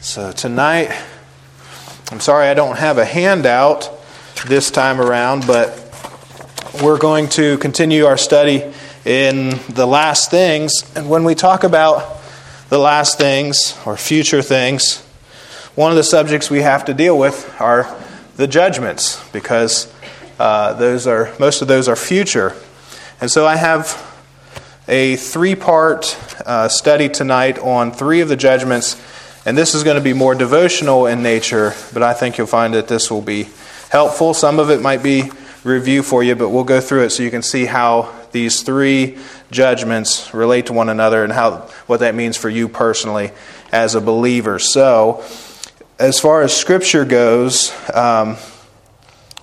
So tonight, I'm sorry I don't have a handout this time around, but we're going to continue our study in the last things. And when we talk about the last things or future things, one of the subjects we have to deal with are the judgments because uh, those are most of those are future. And so I have a three-part uh, study tonight on three of the judgments and this is going to be more devotional in nature, but I think you'll find that this will be helpful. Some of it might be review for you, but we'll go through it so you can see how these three judgments relate to one another and how what that means for you personally as a believer. So, as far as Scripture goes, um,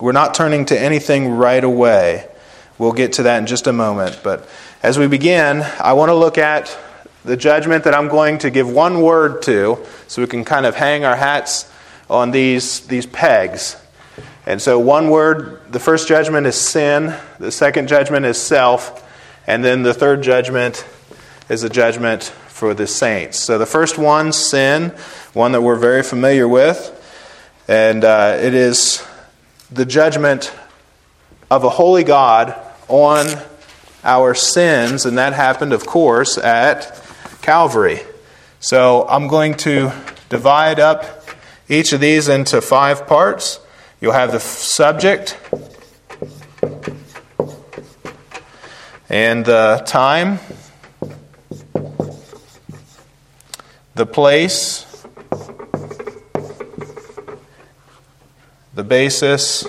we're not turning to anything right away. We'll get to that in just a moment. But as we begin, I want to look at the judgment that I'm going to give one word to, so we can kind of hang our hats on these, these pegs. And so, one word, the first judgment is sin, the second judgment is self, and then the third judgment is a judgment for the saints. So, the first one, sin, one that we're very familiar with, and uh, it is the judgment of a holy God on our sins, and that happened, of course, at Calvary. So I'm going to divide up each of these into five parts. You'll have the subject and the time, the place, the basis,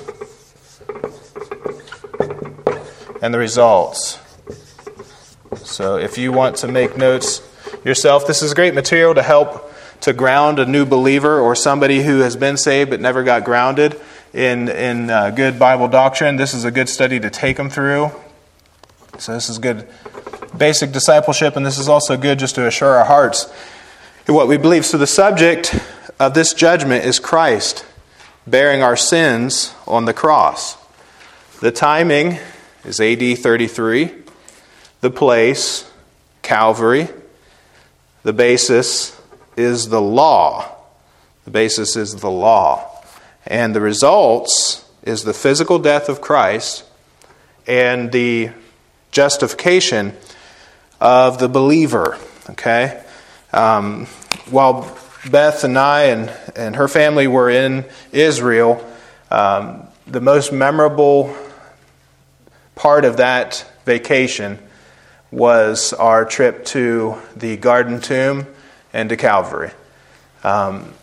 and the results. So if you want to make notes, yourself. This is great material to help to ground a new believer or somebody who has been saved but never got grounded in, in uh, good Bible doctrine. This is a good study to take them through. So, this is good basic discipleship, and this is also good just to assure our hearts what we believe. So, the subject of this judgment is Christ bearing our sins on the cross. The timing is AD 33, the place, Calvary. The basis is the law. The basis is the law. And the results is the physical death of Christ and the justification of the believer. Okay? Um, while Beth and I and, and her family were in Israel, um, the most memorable part of that vacation was our trip to the Garden Tomb and to Calvary. Um,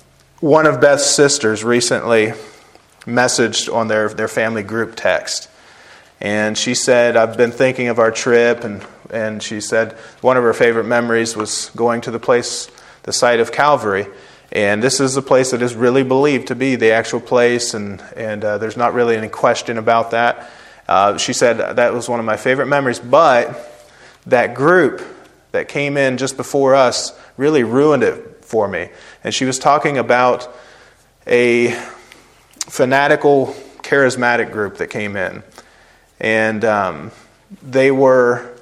one of Beth's sisters recently messaged on their, their family group text. And she said, I've been thinking of our trip, and, and she said one of her favorite memories was going to the place, the site of Calvary. And this is a place that is really believed to be the actual place, and, and uh, there's not really any question about that. Uh, she said that was one of my favorite memories, but that group that came in just before us really ruined it for me. And she was talking about a fanatical, charismatic group that came in. And um, they were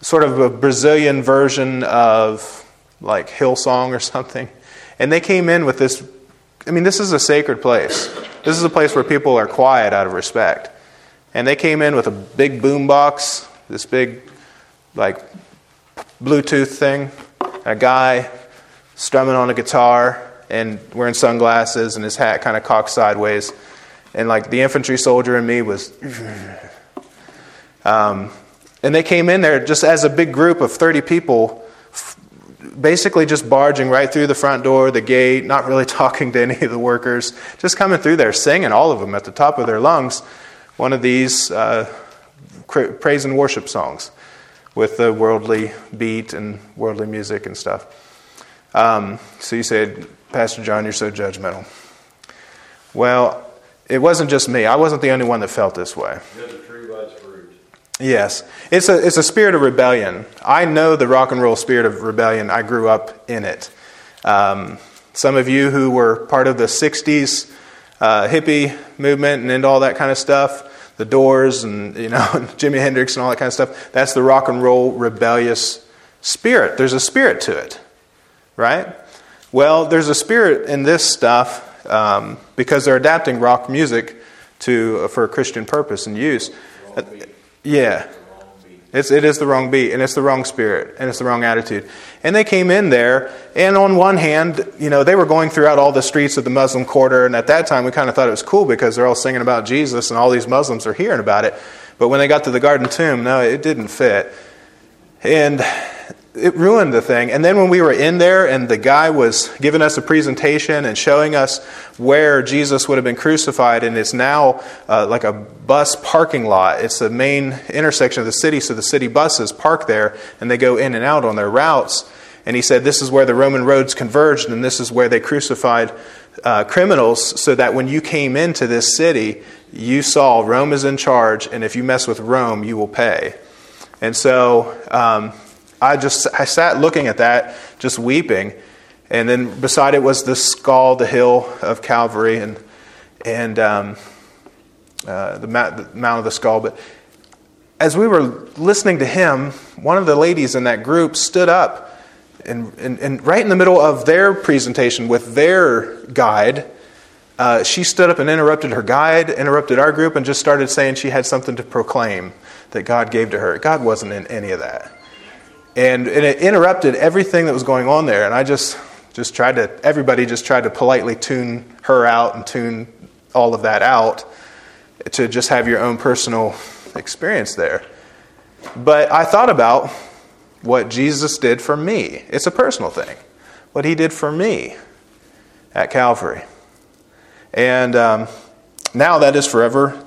sort of a Brazilian version of like Hillsong or something. And they came in with this I mean, this is a sacred place. This is a place where people are quiet out of respect. And they came in with a big boom box, this big like Bluetooth thing, a guy strumming on a guitar and wearing sunglasses and his hat kind of cocked sideways. And like the infantry soldier in me was. Um, and they came in there just as a big group of 30 people, basically just barging right through the front door, the gate, not really talking to any of the workers, just coming through there, singing, all of them at the top of their lungs, one of these uh, praise and worship songs with the worldly beat and worldly music and stuff. Um, so you said, Pastor John, you're so judgmental. Well, it wasn't just me. I wasn't the only one that felt this way. Yes. It's a, it's a spirit of rebellion. I know the rock and roll spirit of rebellion. I grew up in it. Um, some of you who were part of the 60s uh, hippie movement and into all that kind of stuff, the Doors and you know Jimi Hendrix and all that kind of stuff. That's the rock and roll rebellious spirit. There's a spirit to it, right? Well, there's a spirit in this stuff um, because they're adapting rock music to uh, for a Christian purpose and use. Uh, yeah. It's, it is the wrong beat, and it's the wrong spirit, and it's the wrong attitude. And they came in there, and on one hand, you know, they were going throughout all the streets of the Muslim quarter, and at that time we kind of thought it was cool because they're all singing about Jesus, and all these Muslims are hearing about it. But when they got to the Garden Tomb, no, it didn't fit. And it ruined the thing. And then when we were in there and the guy was giving us a presentation and showing us where Jesus would have been crucified, and it's now uh, like a bus parking lot. It's the main intersection of the city, so the city buses park there and they go in and out on their routes. And he said, This is where the Roman roads converged, and this is where they crucified uh, criminals, so that when you came into this city, you saw Rome is in charge, and if you mess with Rome, you will pay. And so um, I just I sat looking at that, just weeping. And then beside it was the skull, the hill of Calvary, and and um, uh, the, mount, the Mount of the Skull. But as we were listening to him, one of the ladies in that group stood up, and, and, and right in the middle of their presentation with their guide, uh, she stood up and interrupted her guide, interrupted our group, and just started saying she had something to proclaim that God gave to her. God wasn't in any of that. And, and it interrupted everything that was going on there. And I just, just tried to, everybody just tried to politely tune her out and tune all of that out to just have your own personal experience there. But I thought about what Jesus did for me. It's a personal thing. What he did for me at Calvary. And um, now that is forever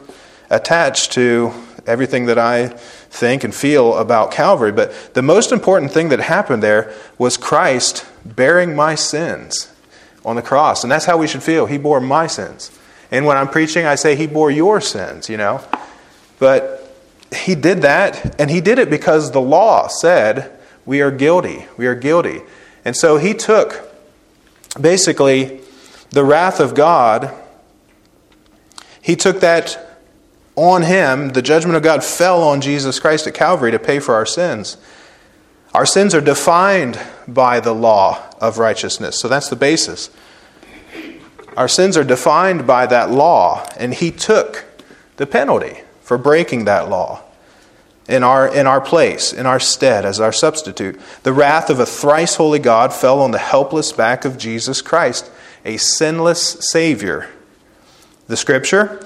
attached to everything that I think and feel about Calvary. But the most important thing that happened there was Christ bearing my sins on the cross. And that's how we should feel. He bore my sins. And when I'm preaching, I say, He bore your sins, you know. But He did that, and He did it because the law said we are guilty. We are guilty. And so He took basically the wrath of God, He took that on him, the judgment of God fell on Jesus Christ at Calvary to pay for our sins. Our sins are defined by the law of righteousness. So that's the basis. Our sins are defined by that law, and he took the penalty for breaking that law in our, in our place, in our stead, as our substitute. The wrath of a thrice holy God fell on the helpless back of Jesus Christ, a sinless Savior. The scripture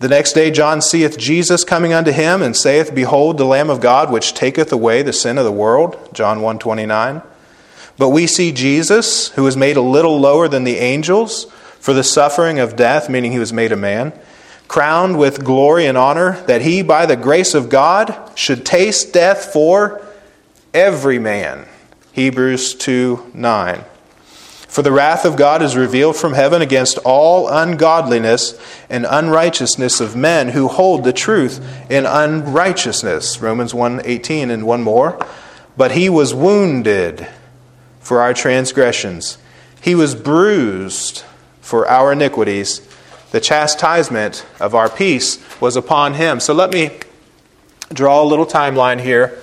the next day John seeth Jesus coming unto him, and saith, Behold, the Lamb of God, which taketh away the sin of the world. John 1 29. But we see Jesus, who was made a little lower than the angels for the suffering of death, meaning he was made a man, crowned with glory and honor, that he, by the grace of God, should taste death for every man. Hebrews 2 9. For the wrath of God is revealed from heaven against all ungodliness and unrighteousness of men who hold the truth in unrighteousness. Romans 1:18 and one more. But he was wounded for our transgressions. He was bruised for our iniquities. The chastisement of our peace was upon him. So let me draw a little timeline here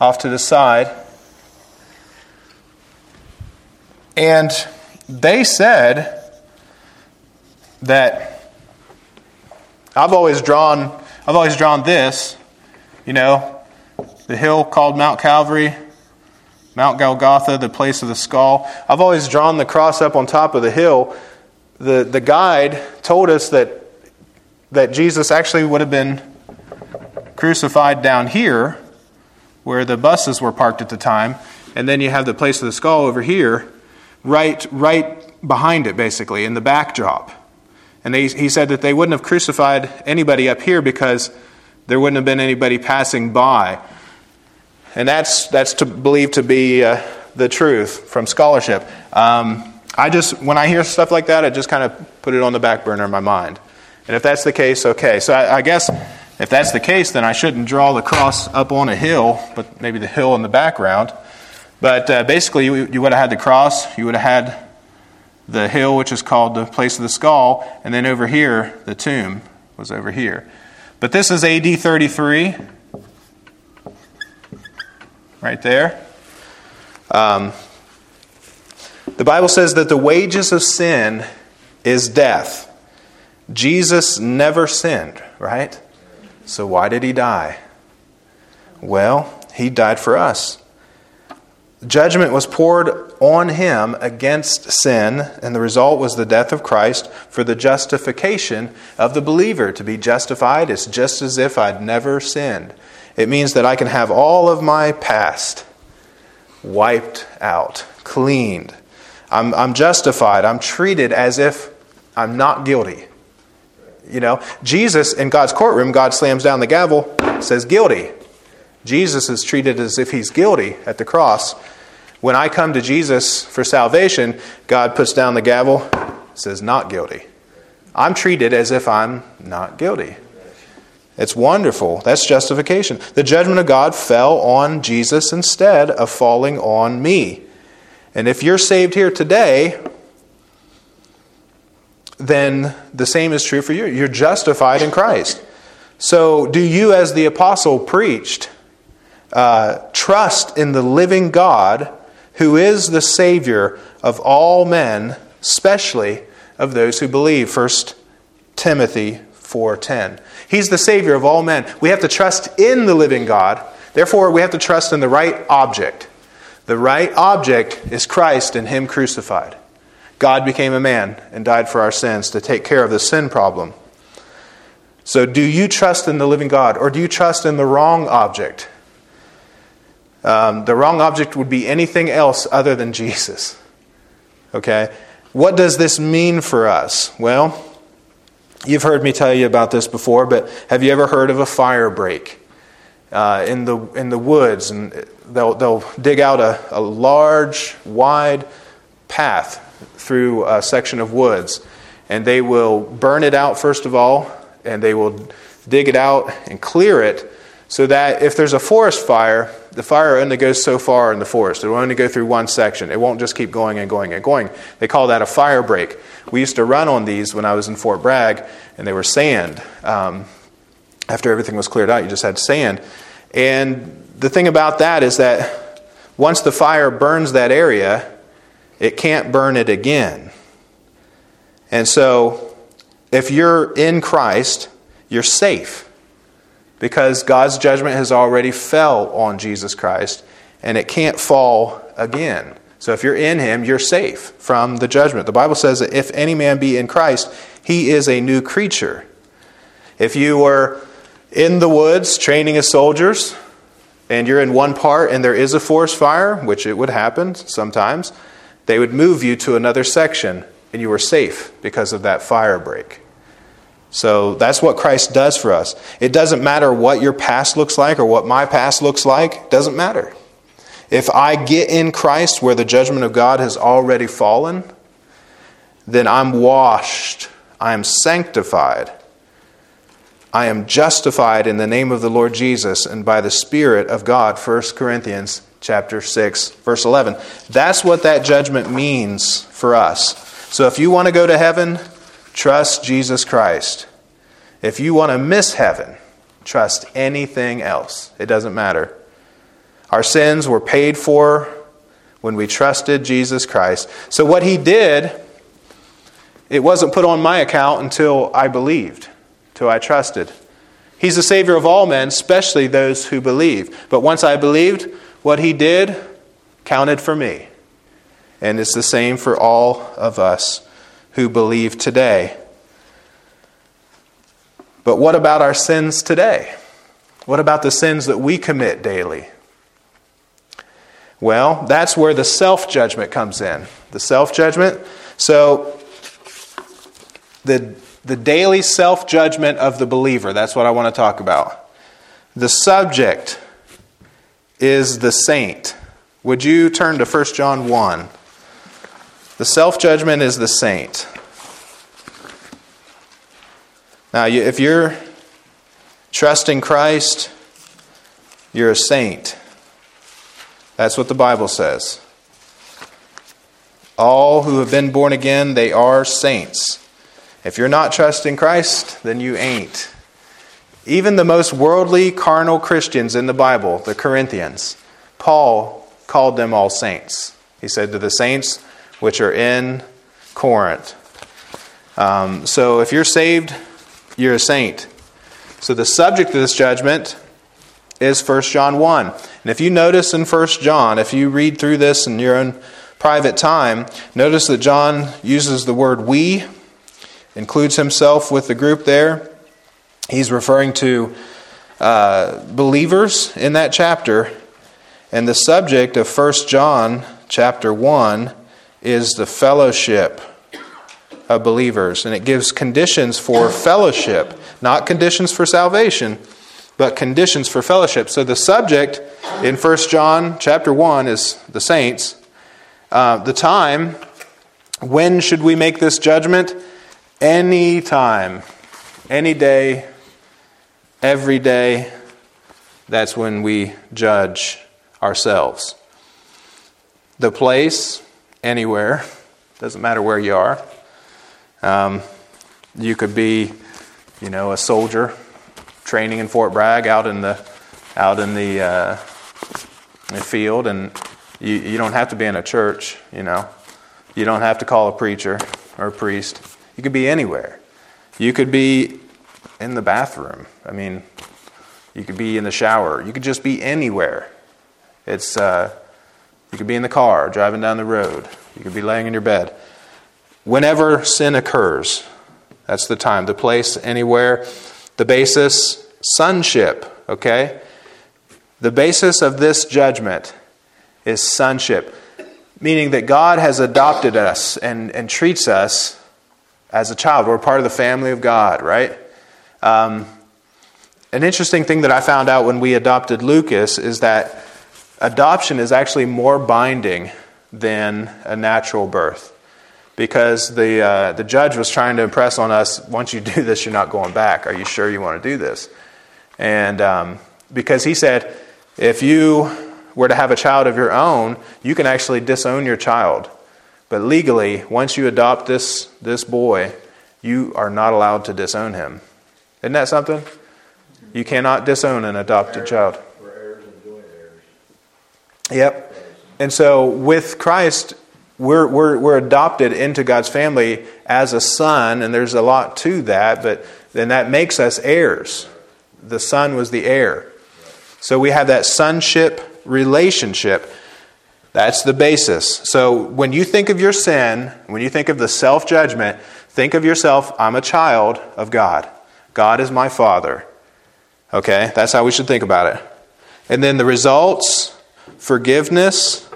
off to the side. And they said that I've always drawn I've always drawn this, you know, the hill called Mount Calvary, Mount Golgotha, the place of the skull. I've always drawn the cross up on top of the hill. The the guide told us that that Jesus actually would have been crucified down here where the buses were parked at the time, and then you have the place of the skull over here right, right behind it, basically, in the backdrop. And they, he said that they wouldn't have crucified anybody up here because there wouldn't have been anybody passing by. And that's, that's to believed to be uh, the truth from scholarship. Um, I just, when I hear stuff like that, I just kind of put it on the back burner in my mind. And if that's the case, okay. So I, I guess if that's the case, then I shouldn't draw the cross up on a hill, but maybe the hill in the background. But uh, basically, you, you would have had the cross, you would have had the hill, which is called the place of the skull, and then over here, the tomb was over here. But this is AD 33, right there. Um, The Bible says that the wages of sin is death. Jesus never sinned, right? So why did he die? Well, he died for us. Judgment was poured on him against sin, and the result was the death of Christ for the justification of the believer. To be justified is just as if I'd never sinned. It means that I can have all of my past wiped out, cleaned. I'm, I'm justified. I'm treated as if I'm not guilty. You know, Jesus in God's courtroom, God slams down the gavel, says guilty. Jesus is treated as if he's guilty at the cross. When I come to Jesus for salvation, God puts down the gavel, says not guilty. I'm treated as if I'm not guilty. It's wonderful. That's justification. The judgment of God fell on Jesus instead of falling on me. And if you're saved here today, then the same is true for you. You're justified in Christ. So, do you, as the apostle preached, uh, trust in the living God who is the Savior of all men, especially of those who believe? 1 Timothy 4:10. He's the savior of all men. We have to trust in the living God. Therefore, we have to trust in the right object. The right object is Christ and him crucified. God became a man and died for our sins to take care of the sin problem. So, do you trust in the living God or do you trust in the wrong object? Um, the wrong object would be anything else other than Jesus. Okay? What does this mean for us? Well, You've heard me tell you about this before, but have you ever heard of a fire break uh, in the in the woods? And they'll they'll dig out a, a large, wide path through a section of woods, and they will burn it out first of all, and they will dig it out and clear it so that if there's a forest fire, the fire only goes so far in the forest. It will only go through one section. It won't just keep going and going and going. They call that a fire break. We used to run on these when I was in Fort Bragg, and they were sand. Um, after everything was cleared out, you just had sand. And the thing about that is that once the fire burns that area, it can't burn it again. And so, if you're in Christ, you're safe because God's judgment has already fell on Jesus Christ and it can't fall again. So if you're in him, you're safe from the judgment. The Bible says that if any man be in Christ, he is a new creature. If you were in the woods training as soldiers and you're in one part and there is a forest fire, which it would happen sometimes, they would move you to another section and you were safe because of that fire break. So that's what Christ does for us. It doesn't matter what your past looks like or what my past looks like, doesn't matter. If I get in Christ where the judgment of God has already fallen, then I'm washed, I am sanctified, I am justified in the name of the Lord Jesus and by the Spirit of God. 1 Corinthians chapter 6 verse 11. That's what that judgment means for us. So if you want to go to heaven, trust Jesus Christ. If you want to miss heaven, trust anything else. It doesn't matter. Our sins were paid for when we trusted Jesus Christ. So, what He did, it wasn't put on my account until I believed, until I trusted. He's the Savior of all men, especially those who believe. But once I believed, what He did counted for me. And it's the same for all of us who believe today. But what about our sins today? What about the sins that we commit daily? Well, that's where the self judgment comes in. The self judgment. So, the, the daily self judgment of the believer, that's what I want to talk about. The subject is the saint. Would you turn to 1 John 1? The self judgment is the saint. Now, if you're trusting Christ, you're a saint. That's what the Bible says. All who have been born again, they are saints. If you're not trusting Christ, then you ain't. Even the most worldly, carnal Christians in the Bible, the Corinthians, Paul called them all saints. He said to the saints, which are in Corinth. Um, so if you're saved, you're a saint. So the subject of this judgment is 1 John 1. And if you notice in 1 John, if you read through this in your own private time, notice that John uses the word we, includes himself with the group there. He's referring to uh, believers in that chapter. And the subject of 1 John chapter 1 is the fellowship of believers. And it gives conditions for fellowship, not conditions for salvation, but conditions for fellowship. So the subject in 1 John chapter 1 is the saints. Uh, the time, when should we make this judgment? Any time, any day, every day. That's when we judge ourselves. The place, anywhere, doesn't matter where you are. Um, you could be, you know, a soldier training in Fort Bragg out in the out in the, uh, the field, and you, you don't have to be in a church. You know, you don't have to call a preacher or a priest. You could be anywhere. You could be in the bathroom. I mean, you could be in the shower. You could just be anywhere. It's uh, you could be in the car, driving down the road. You could be laying in your bed. Whenever sin occurs, that's the time, the place, anywhere. The basis, sonship, okay? The basis of this judgment is sonship, meaning that God has adopted us and, and treats us as a child. We're part of the family of God, right? Um, an interesting thing that I found out when we adopted Lucas is that adoption is actually more binding than a natural birth because the, uh, the judge was trying to impress on us once you do this, you're not going back. Are you sure you want to do this? And um, because he said, if you were to have a child of your own, you can actually disown your child. But legally, once you adopt this, this boy, you are not allowed to disown him. Isn't that something? You cannot disown an adopted child. Yep. And so with Christ, we're, we're, we're adopted into God's family as a son, and there's a lot to that, but then that makes us heirs. The son was the heir. So we have that sonship relationship. That's the basis. So when you think of your sin, when you think of the self judgment, think of yourself, I'm a child of God. God is my father. Okay? That's how we should think about it. And then the results forgiveness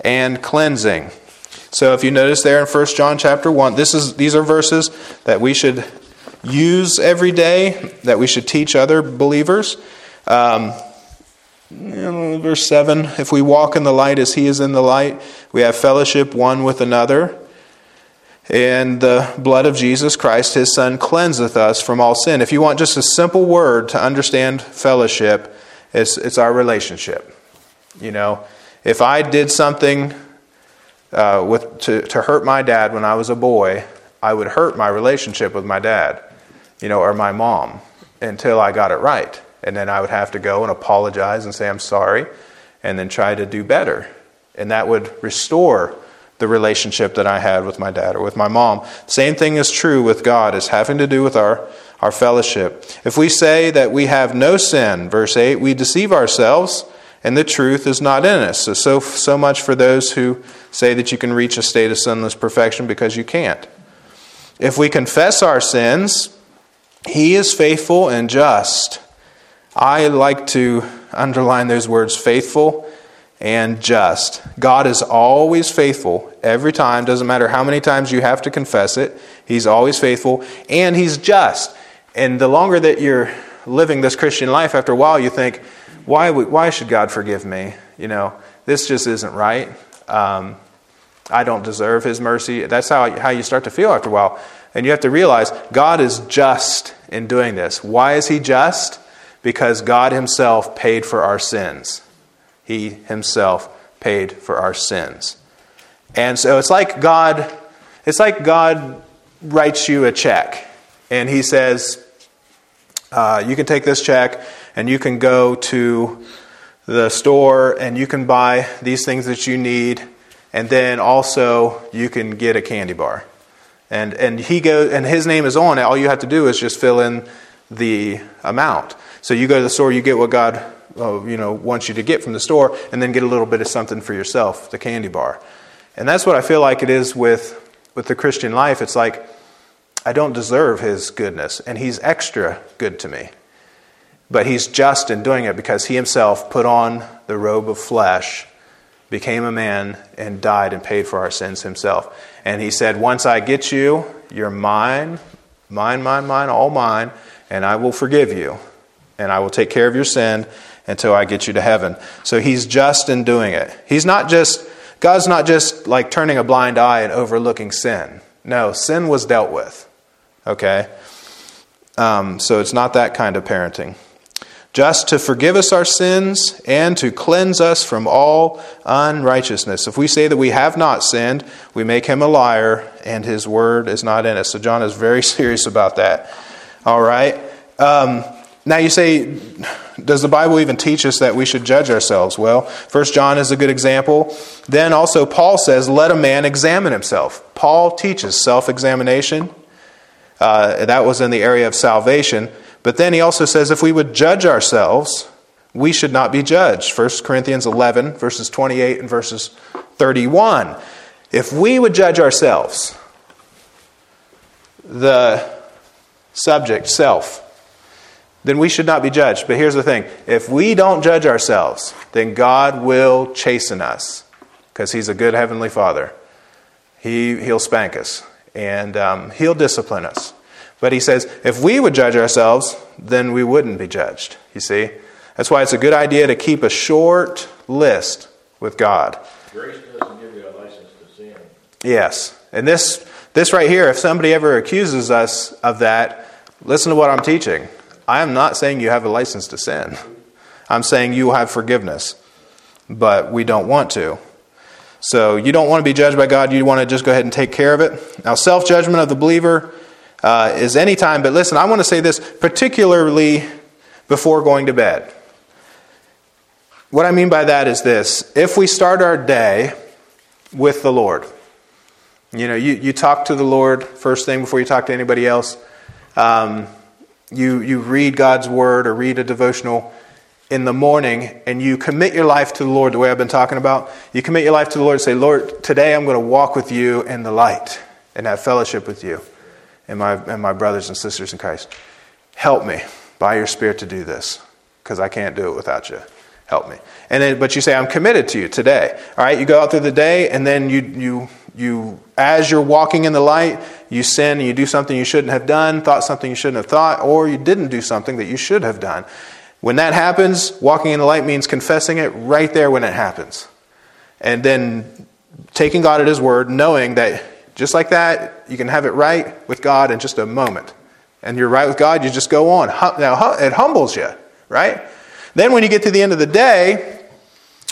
and cleansing. So if you notice there in 1 John chapter 1, this is, these are verses that we should use every day, that we should teach other believers. Um, verse 7 If we walk in the light as he is in the light, we have fellowship one with another. And the blood of Jesus Christ, his Son, cleanseth us from all sin. If you want just a simple word to understand fellowship, it's, it's our relationship. You know, if I did something uh, with, to, to hurt my dad when I was a boy, I would hurt my relationship with my dad, you know, or my mom until I got it right. And then I would have to go and apologize and say, I'm sorry, and then try to do better. And that would restore the relationship that I had with my dad or with my mom. Same thing is true with God, is having to do with our, our fellowship. If we say that we have no sin, verse 8, we deceive ourselves and the truth is not in us. So, so, so much for those who say that you can reach a state of sinless perfection because you can't. If we confess our sins, He is faithful and just. I like to underline those words faithful and just. God is always faithful every time, doesn't matter how many times you have to confess it, He's always faithful and He's just. And the longer that you're living this Christian life, after a while you think, why, why should God forgive me? You know, this just isn't right. Um, I don't deserve His mercy. That's how, how you start to feel after a while. And you have to realize God is just in doing this. Why is He just? Because God Himself paid for our sins. He Himself paid for our sins. And so it's like God, it's like God writes you a check and He says, uh, You can take this check and you can go to the store and you can buy these things that you need and then also you can get a candy bar. And, and, he goes, and his name is on it. All you have to do is just fill in the amount. So you go to the store, you get what God uh, you know, wants you to get from the store, and then get a little bit of something for yourself, the candy bar. And that's what I feel like it is with, with the Christian life. It's like, I don't deserve his goodness, and he's extra good to me. But he's just in doing it because he himself put on the robe of flesh, became a man, and died and paid for our sins himself. And he said, Once I get you, you're mine, mine, mine, mine, all mine, and I will forgive you, and I will take care of your sin until I get you to heaven. So he's just in doing it. He's not just, God's not just like turning a blind eye and overlooking sin. No, sin was dealt with. Okay? Um, so it's not that kind of parenting. Just to forgive us our sins and to cleanse us from all unrighteousness. If we say that we have not sinned, we make him a liar and his word is not in us. So John is very serious about that. All right? Um, now you say, does the Bible even teach us that we should judge ourselves? Well, First John is a good example. Then also Paul says, let a man examine himself. Paul teaches self examination. Uh, that was in the area of salvation. But then he also says, if we would judge ourselves, we should not be judged. 1 Corinthians 11, verses 28 and verses 31. If we would judge ourselves, the subject, self, then we should not be judged. But here's the thing if we don't judge ourselves, then God will chasten us because He's a good Heavenly Father. He, he'll spank us and um, He'll discipline us. But He says if we would judge ourselves, then we wouldn't be judged. You see? That's why it's a good idea to keep a short list with God. Grace doesn't give you a license to sin. Yes. And this, this right here, if somebody ever accuses us of that, listen to what I'm teaching. I am not saying you have a license to sin. I'm saying you have forgiveness, but we don't want to. So you don't want to be judged by God. You want to just go ahead and take care of it. Now, self judgment of the believer uh, is any time, but listen, I want to say this particularly before going to bed. What I mean by that is this if we start our day with the Lord, you know, you, you talk to the Lord first thing before you talk to anybody else. Um, you, you read God's word or read a devotional in the morning and you commit your life to the Lord the way I've been talking about, you commit your life to the Lord and say, Lord, today I'm going to walk with you in the light and have fellowship with you and my, and my brothers and sisters in Christ. Help me by your Spirit to do this because I can't do it without you. Help me. And then, but you say, I'm committed to you today. All right, you go out through the day and then you, you you as you're walking in the light you sin and you do something you shouldn't have done thought something you shouldn't have thought or you didn't do something that you should have done when that happens walking in the light means confessing it right there when it happens and then taking god at his word knowing that just like that you can have it right with god in just a moment and you're right with god you just go on now it humbles you right then when you get to the end of the day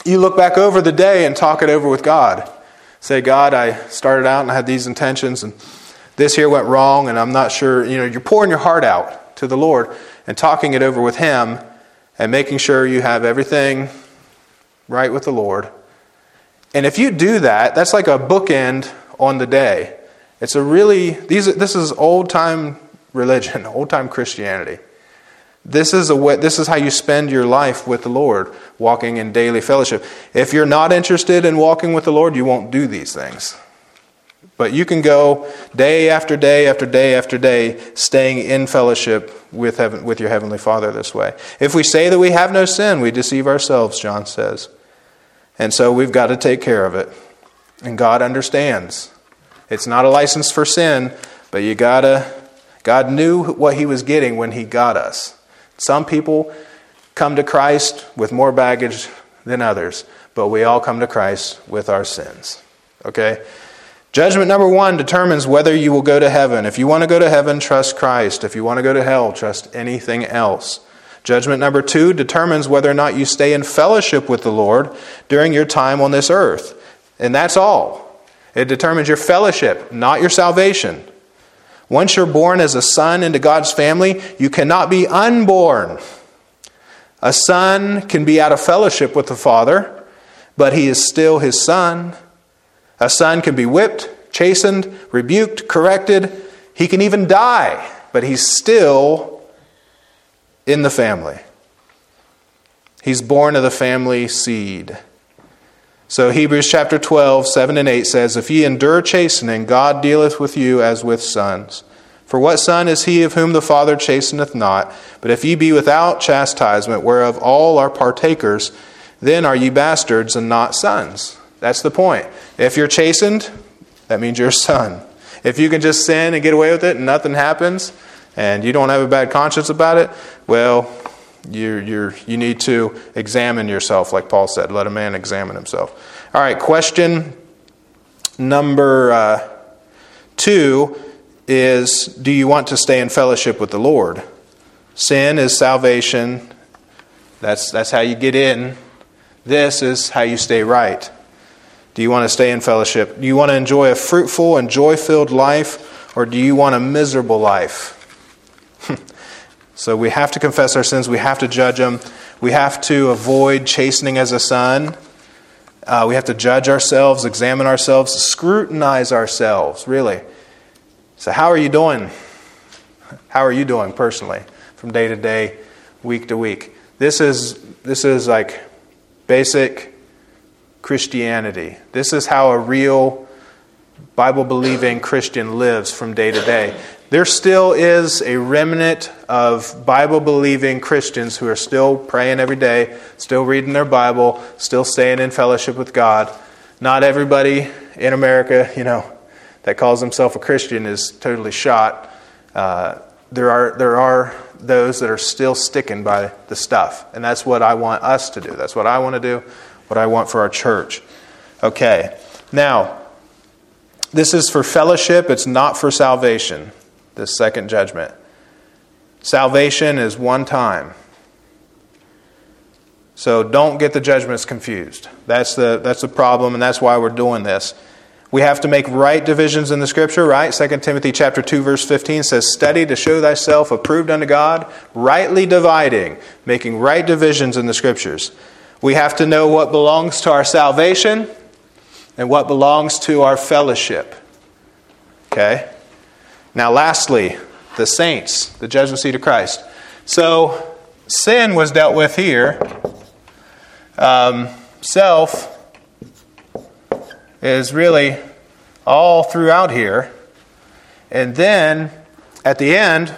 you look back over the day and talk it over with god say, God, I started out and I had these intentions, and this here went wrong, and I'm not sure. You know, you're pouring your heart out to the Lord and talking it over with Him and making sure you have everything right with the Lord. And if you do that, that's like a bookend on the day. It's a really, these, this is old time religion, old time Christianity. This is, a way, this is how you spend your life with the Lord, walking in daily fellowship. If you're not interested in walking with the Lord, you won't do these things. But you can go day after day after day after day, staying in fellowship with, heaven, with your Heavenly Father this way. If we say that we have no sin, we deceive ourselves, John says. And so we've got to take care of it. And God understands. It's not a license for sin, but you gotta, God knew what He was getting when He got us. Some people come to Christ with more baggage than others, but we all come to Christ with our sins. Okay? Judgment number one determines whether you will go to heaven. If you want to go to heaven, trust Christ. If you want to go to hell, trust anything else. Judgment number two determines whether or not you stay in fellowship with the Lord during your time on this earth. And that's all. It determines your fellowship, not your salvation. Once you're born as a son into God's family, you cannot be unborn. A son can be out of fellowship with the Father, but he is still his son. A son can be whipped, chastened, rebuked, corrected. He can even die, but he's still in the family. He's born of the family seed. So Hebrews chapter 12, 7 and 8 says, If ye endure chastening, God dealeth with you as with sons. For what son is he of whom the Father chasteneth not? But if ye be without chastisement, whereof all are partakers, then are ye bastards and not sons. That's the point. If you're chastened, that means you're a son. If you can just sin and get away with it and nothing happens, and you don't have a bad conscience about it, well, you you you need to examine yourself, like Paul said. Let a man examine himself. All right, question number uh, two is Do you want to stay in fellowship with the Lord? Sin is salvation. That's, that's how you get in. This is how you stay right. Do you want to stay in fellowship? Do you want to enjoy a fruitful and joy filled life, or do you want a miserable life? So we have to confess our sins. We have to judge them. We have to avoid chastening as a son. Uh, we have to judge ourselves, examine ourselves, scrutinize ourselves, really. So, how are you doing? How are you doing personally from day to day, week to week? This is, this is like basic Christianity. This is how a real Bible believing Christian lives from day to day there still is a remnant of Bible believing Christians who are still praying every day, still reading their Bible, still staying in fellowship with God. Not everybody in America, you know, that calls himself a Christian is totally shot. Uh, there are there are those that are still sticking by the stuff, and that's what I want us to do. That's what I want to do. What I want for our church. Okay, now this is for fellowship. It's not for salvation this second judgment. Salvation is one time. So don't get the judgments confused. That's the, that's the problem, and that's why we're doing this. We have to make right divisions in the scripture, right? 2 Timothy chapter 2 verse 15 says, "Study to show thyself approved unto God, rightly dividing, making right divisions in the scriptures." We have to know what belongs to our salvation and what belongs to our fellowship. Okay? Now, lastly, the saints, the judgment seat of Christ. So, sin was dealt with here. Um, self is really all throughout here. And then, at the end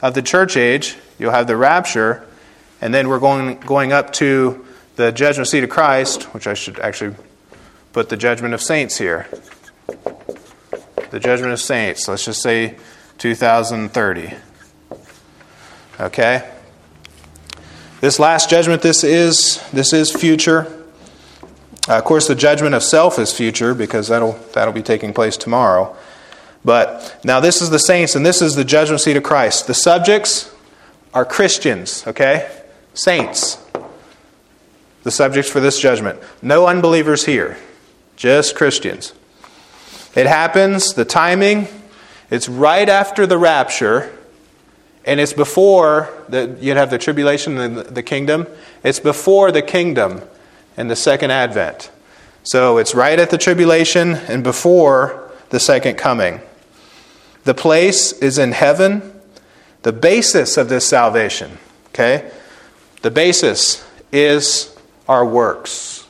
of the church age, you'll have the rapture, and then we're going, going up to the judgment seat of Christ, which I should actually put the judgment of saints here the judgment of saints. Let's just say 2030. Okay? This last judgment, this is this is future. Uh, of course, the judgment of self is future because that'll that'll be taking place tomorrow. But now this is the saints, and this is the judgment seat of Christ. The subjects are Christians. Okay, saints. The subjects for this judgment. No unbelievers here, just Christians. It happens, the timing, it's right after the rapture, and it's before the, you'd have the tribulation and the kingdom. It's before the kingdom and the second advent. So it's right at the tribulation and before the second coming. The place is in heaven. The basis of this salvation, okay? The basis is our works.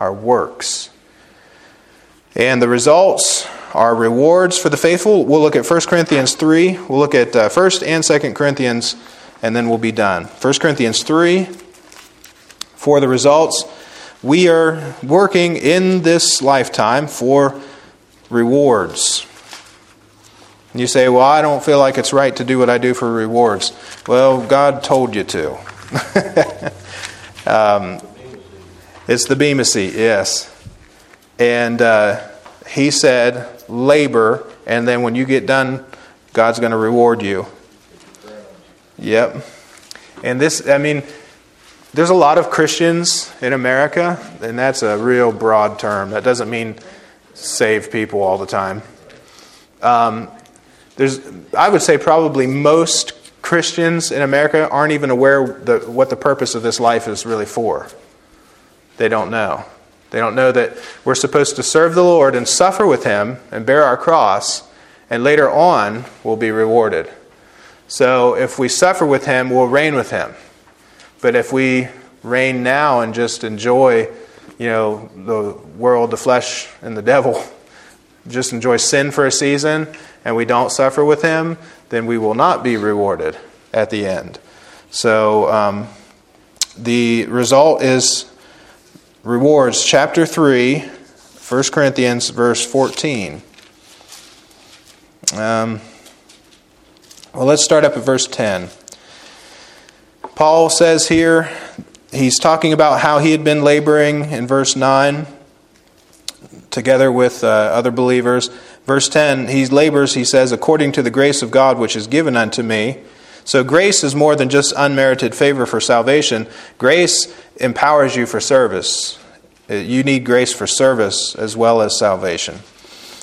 Our works. And the results are rewards for the faithful. We'll look at 1 Corinthians 3. We'll look at uh, 1 and 2 Corinthians, and then we'll be done. 1 Corinthians 3 for the results. We are working in this lifetime for rewards. You say, Well, I don't feel like it's right to do what I do for rewards. Well, God told you to. um, it's the Bema seat, yes. And uh, he said, labor, and then when you get done, God's going to reward you. Yep. And this, I mean, there's a lot of Christians in America, and that's a real broad term. That doesn't mean save people all the time. Um, there's, I would say probably most Christians in America aren't even aware the, what the purpose of this life is really for. They don't know. They don't know that we're supposed to serve the Lord and suffer with Him and bear our cross, and later on we'll be rewarded. So if we suffer with Him, we'll reign with Him. But if we reign now and just enjoy, you know, the world, the flesh, and the devil, just enjoy sin for a season, and we don't suffer with Him, then we will not be rewarded at the end. So um, the result is rewards, chapter 3, 1 Corinthians, verse 14. Um, well, let's start up at verse 10. Paul says here, he's talking about how he had been laboring in verse 9 together with uh, other believers. Verse 10, he labors, he says, according to the grace of God which is given unto me. So grace is more than just unmerited favor for salvation. Grace empowers you for service. Uh, you need grace for service as well as salvation.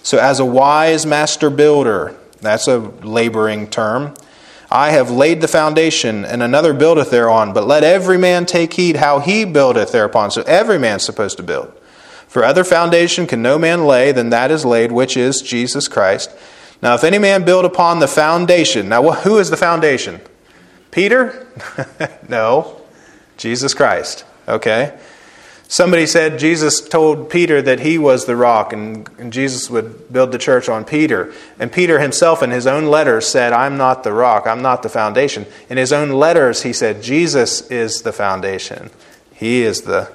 So, as a wise master builder, that's a laboring term. I have laid the foundation, and another buildeth thereon. But let every man take heed how he buildeth thereupon. So every man's supposed to build. For other foundation can no man lay than that is laid, which is Jesus Christ. Now, if any man build upon the foundation, now who is the foundation? Peter? no, Jesus Christ. Okay? Somebody said Jesus told Peter that he was the rock and, and, Jesus would build the church on Peter. And Peter himself, in his own letters, said, I'm not the rock, I'm not the foundation. In his own letters, he said, Jesus is the foundation. He is the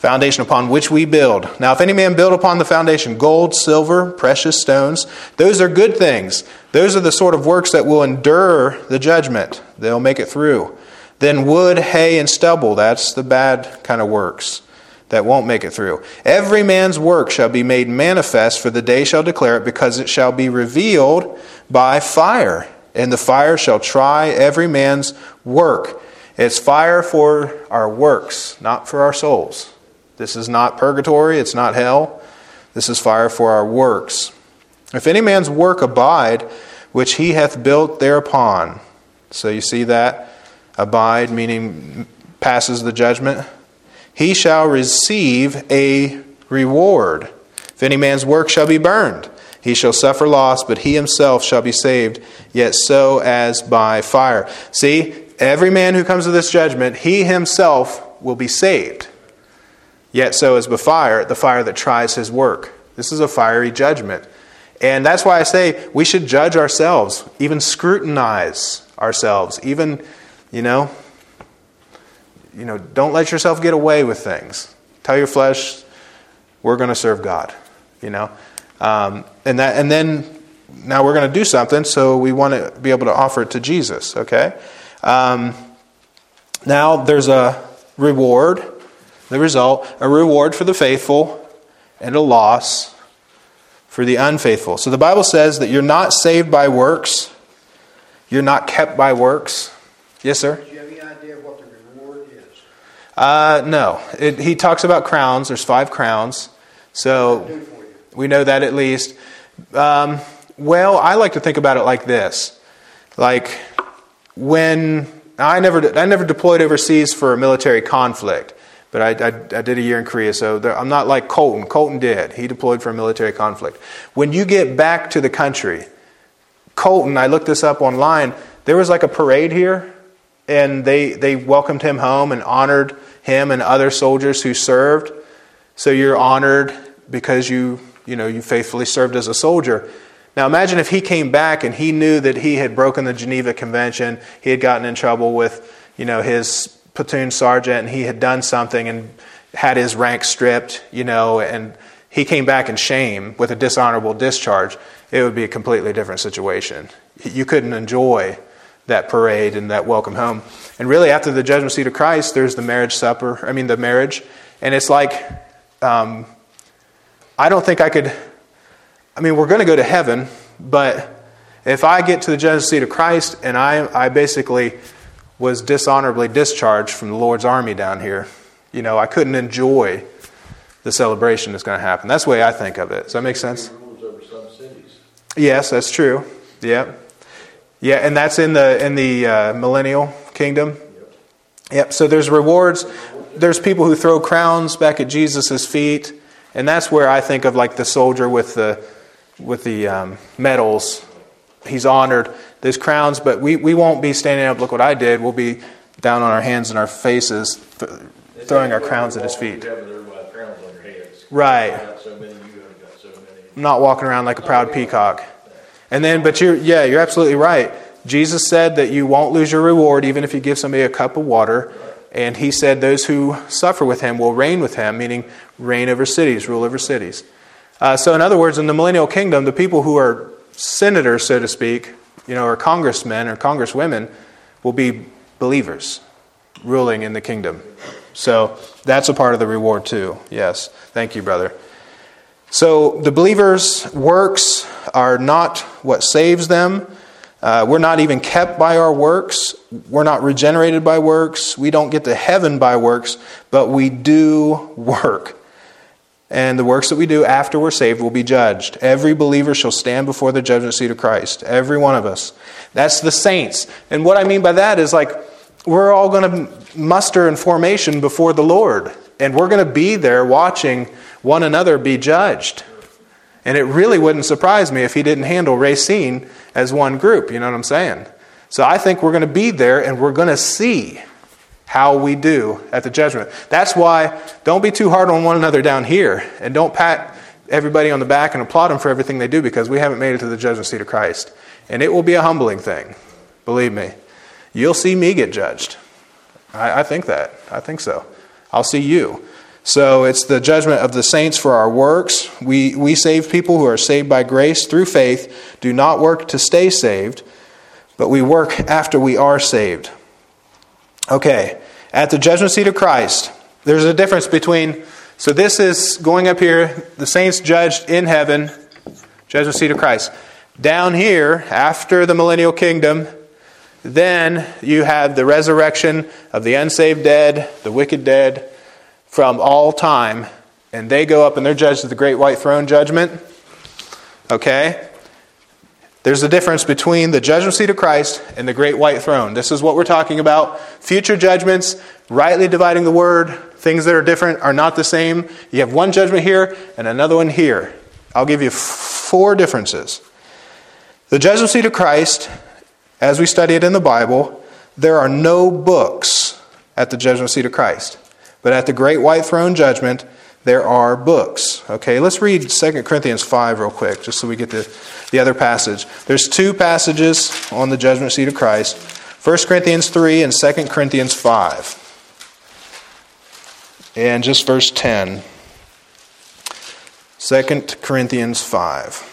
foundation upon which we build. Now, if any man build upon the foundation gold, silver, precious stones, those are good things. Those are the sort of works that will endure the judgment, they'll make it through. Then wood, hay, and stubble, that's the bad kind of works that won't make it through. Every man's work shall be made manifest, for the day shall declare it, because it shall be revealed by fire. And the fire shall try every man's work. It's fire for our works, not for our souls. This is not purgatory, it's not hell. This is fire for our works. If any man's work abide, which he hath built thereupon. So you see that? Abide, meaning passes the judgment he shall receive a reward. If any man's work shall be burned, he shall suffer loss, but he himself shall be saved, yet so as by fire. See, every man who comes to this judgment, he himself will be saved, yet so is by fire, the fire that tries his work. This is a fiery judgment. And that's why I say we should judge ourselves, even scrutinize ourselves, even, you know, you know, don't let yourself get away with things. Tell your flesh, we're going to serve God, you know. Um, and that, and then now we're going to do something, so we want to be able to offer it to Jesus. Okay. Um, now there's a reward, the result, a reward for the faithful, and a loss for the unfaithful. So the Bible says that you're not saved by works, you're not kept by works. Yes, sir. Do you have any idea what the reward is? Uh, no. It, he talks about crowns. There's five crowns. So we know that at least. Um, well, I like to think about it like this. Like when I never, I never deployed overseas for a military conflict, but I, I, I did a year in Korea. So there, I'm not like Colton. Colton did. He deployed for a military conflict. When you get back to the country, Colton, I looked this up online. There was like a parade here, and they they welcomed him home and honored him and other soldiers who served. So you're honored because you, you know, you faithfully served as a soldier. Now imagine if he came back and he knew that he had broken the Geneva Convention, he had gotten in trouble with, you know, his platoon sergeant and he had done something and had his rank stripped, you know, and he came back in shame with a dishonorable discharge, it would be a completely different situation. You couldn't enjoy that parade and that welcome home. And really, after the judgment seat of Christ, there's the marriage supper, I mean, the marriage. And it's like, um, I don't think I could, I mean, we're going to go to heaven, but if I get to the judgment seat of Christ and I, I basically was dishonorably discharged from the Lord's army down here, you know, I couldn't enjoy the celebration that's going to happen. That's the way I think of it. Does that make sense? Yes, that's true. Yeah. Yeah, and that's in the in the uh, millennial kingdom. Yep. yep. So there's rewards. there's people who throw crowns back at Jesus' feet, and that's where I think of like the soldier with the with the um, medals. He's honored. There's crowns, but we, we won't be standing up. Look what I did. We'll be down on our hands and our faces, th- throwing our crowns at his feet. You have everybody crowns on your heads. Right. So many, you have got so not walking around like a proud peacock. And then, but you're, yeah, you're absolutely right. Jesus said that you won't lose your reward even if you give somebody a cup of water. And he said those who suffer with him will reign with him, meaning reign over cities, rule over cities. Uh, so, in other words, in the millennial kingdom, the people who are senators, so to speak, you know, or congressmen or congresswomen, will be believers ruling in the kingdom. So that's a part of the reward too. Yes. Thank you, brother. So the believers' works are not what saves them. Uh, we're not even kept by our works. We're not regenerated by works. We don't get to heaven by works, but we do work. And the works that we do after we're saved will be judged. Every believer shall stand before the judgment seat of Christ. Every one of us. That's the saints. And what I mean by that is like, we're all going to muster in formation before the Lord. And we're going to be there watching one another be judged. And it really wouldn't surprise me if he didn't handle Racine as one group. You know what I'm saying? So I think we're going to be there and we're going to see how we do at the judgment. That's why don't be too hard on one another down here and don't pat everybody on the back and applaud them for everything they do because we haven't made it to the judgment seat of Christ. And it will be a humbling thing. Believe me. You'll see me get judged. I, I think that. I think so. I'll see you. So it's the judgment of the saints for our works. We, we save people who are saved by grace through faith, do not work to stay saved, but we work after we are saved. Okay, at the judgment seat of Christ, there's a difference between, so this is going up here, the saints judged in heaven, judgment seat of Christ. Down here, after the millennial kingdom, then you have the resurrection of the unsaved dead, the wicked dead, from all time, and they go up and they're judged at the great white throne judgment. Okay? There's a difference between the judgment seat of Christ and the great white throne. This is what we're talking about. Future judgments, rightly dividing the word, things that are different are not the same. You have one judgment here and another one here. I'll give you four differences. The judgment seat of Christ, as we study it in the Bible, there are no books at the judgment seat of Christ. But at the great white throne judgment, there are books. Okay, let's read 2 Corinthians 5 real quick, just so we get the, the other passage. There's two passages on the judgment seat of Christ 1 Corinthians 3 and 2 Corinthians 5. And just verse 10. 2 Corinthians 5.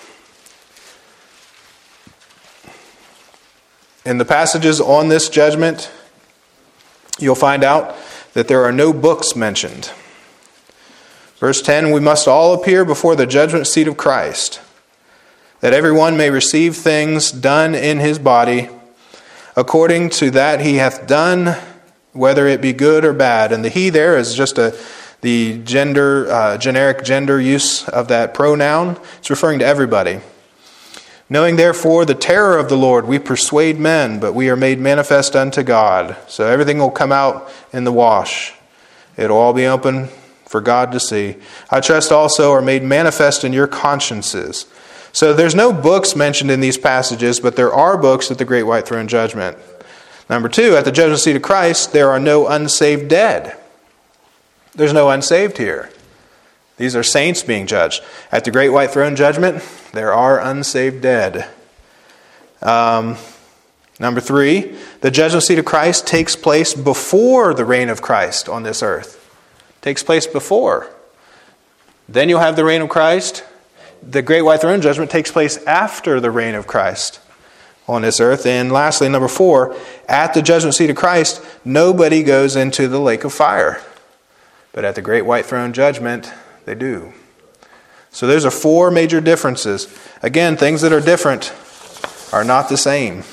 In the passages on this judgment, you'll find out that there are no books mentioned. Verse 10 We must all appear before the judgment seat of Christ, that everyone may receive things done in his body according to that he hath done, whether it be good or bad. And the he there is just a the gender uh, generic gender use of that pronoun. It's referring to everybody. Knowing therefore the terror of the Lord, we persuade men, but we are made manifest unto God. So everything will come out in the wash. It'll all be open for God to see. I trust also are made manifest in your consciences. So there's no books mentioned in these passages, but there are books at the great white throne judgment. Number two, at the judgment seat of Christ, there are no unsaved dead. There's no unsaved here. These are saints being judged. At the great white throne judgment, there are unsaved dead. Um, number three, the judgment seat of Christ takes place before the reign of Christ on this earth. Takes place before. Then you'll have the reign of Christ. The great white throne judgment takes place after the reign of Christ on this earth. And lastly, number four, at the judgment seat of Christ, nobody goes into the lake of fire. But at the great white throne judgment, they do. So those are four major differences. Again, things that are different are not the same.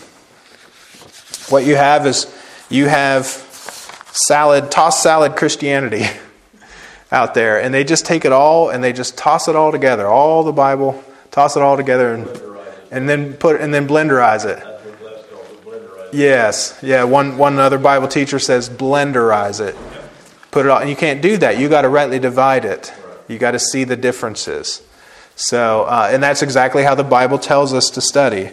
What you have is you have salad, toss salad Christianity out there, and they just take it all and they just toss it all together, all the Bible, toss it all together, and, and then put and then blenderize it. Yes, yeah. One one other Bible teacher says blenderize it. put it all. And you can't do that. You got to rightly divide it. You got to see the differences. So, uh, and that's exactly how the Bible tells us to study.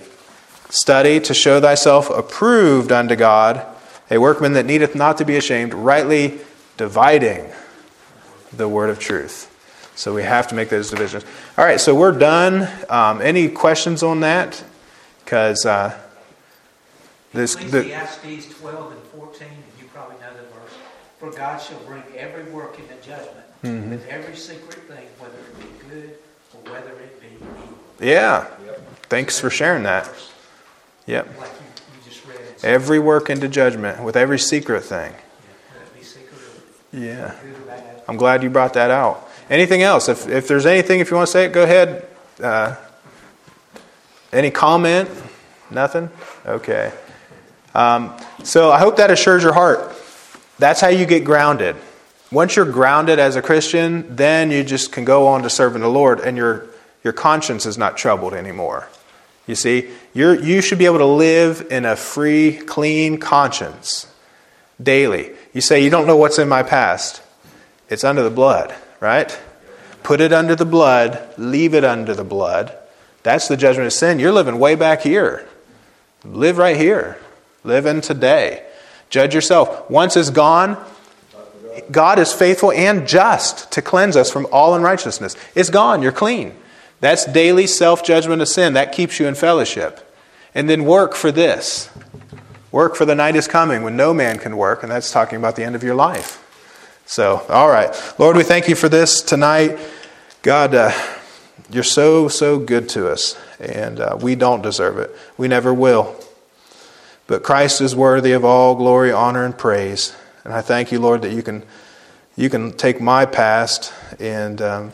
Study to show thyself approved unto God, a workman that needeth not to be ashamed, rightly dividing the word of truth. So we have to make those divisions. All right, so we're done. Um, any questions on that? Because uh, this. The, Ecclesiastes 12 and 14, and you probably know the verse. For God shall bring every work into judgment, Mm-hmm. with every secret thing, whether it be good or whether it be evil. yeah. Thanks for sharing that. Yep. Like you, you just read. Every work into judgment with every secret thing. Whether it be secret or Yeah. I'm glad you brought that out. Anything else? If, if there's anything, if you want to say it, go ahead. Uh, any comment? Nothing? Okay. Um, so I hope that assures your heart. That's how you get grounded. Once you're grounded as a Christian, then you just can go on to serving the Lord, and your, your conscience is not troubled anymore. You see, you're, you should be able to live in a free, clean conscience daily. You say, You don't know what's in my past. It's under the blood, right? Put it under the blood, leave it under the blood. That's the judgment of sin. You're living way back here. Live right here. Live in today. Judge yourself. Once it's gone, God is faithful and just to cleanse us from all unrighteousness. It's gone. You're clean. That's daily self judgment of sin. That keeps you in fellowship. And then work for this. Work for the night is coming when no man can work, and that's talking about the end of your life. So, all right. Lord, we thank you for this tonight. God, uh, you're so, so good to us, and uh, we don't deserve it. We never will. But Christ is worthy of all glory, honor, and praise. And I thank you, Lord, that you can, you can take my past and um,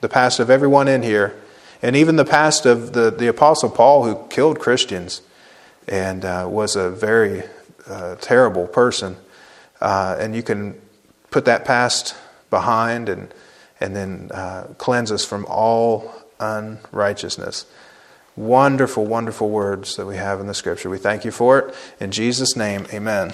the past of everyone in here, and even the past of the, the Apostle Paul, who killed Christians and uh, was a very uh, terrible person. Uh, and you can put that past behind and, and then uh, cleanse us from all unrighteousness. Wonderful, wonderful words that we have in the scripture. We thank you for it. In Jesus' name, amen.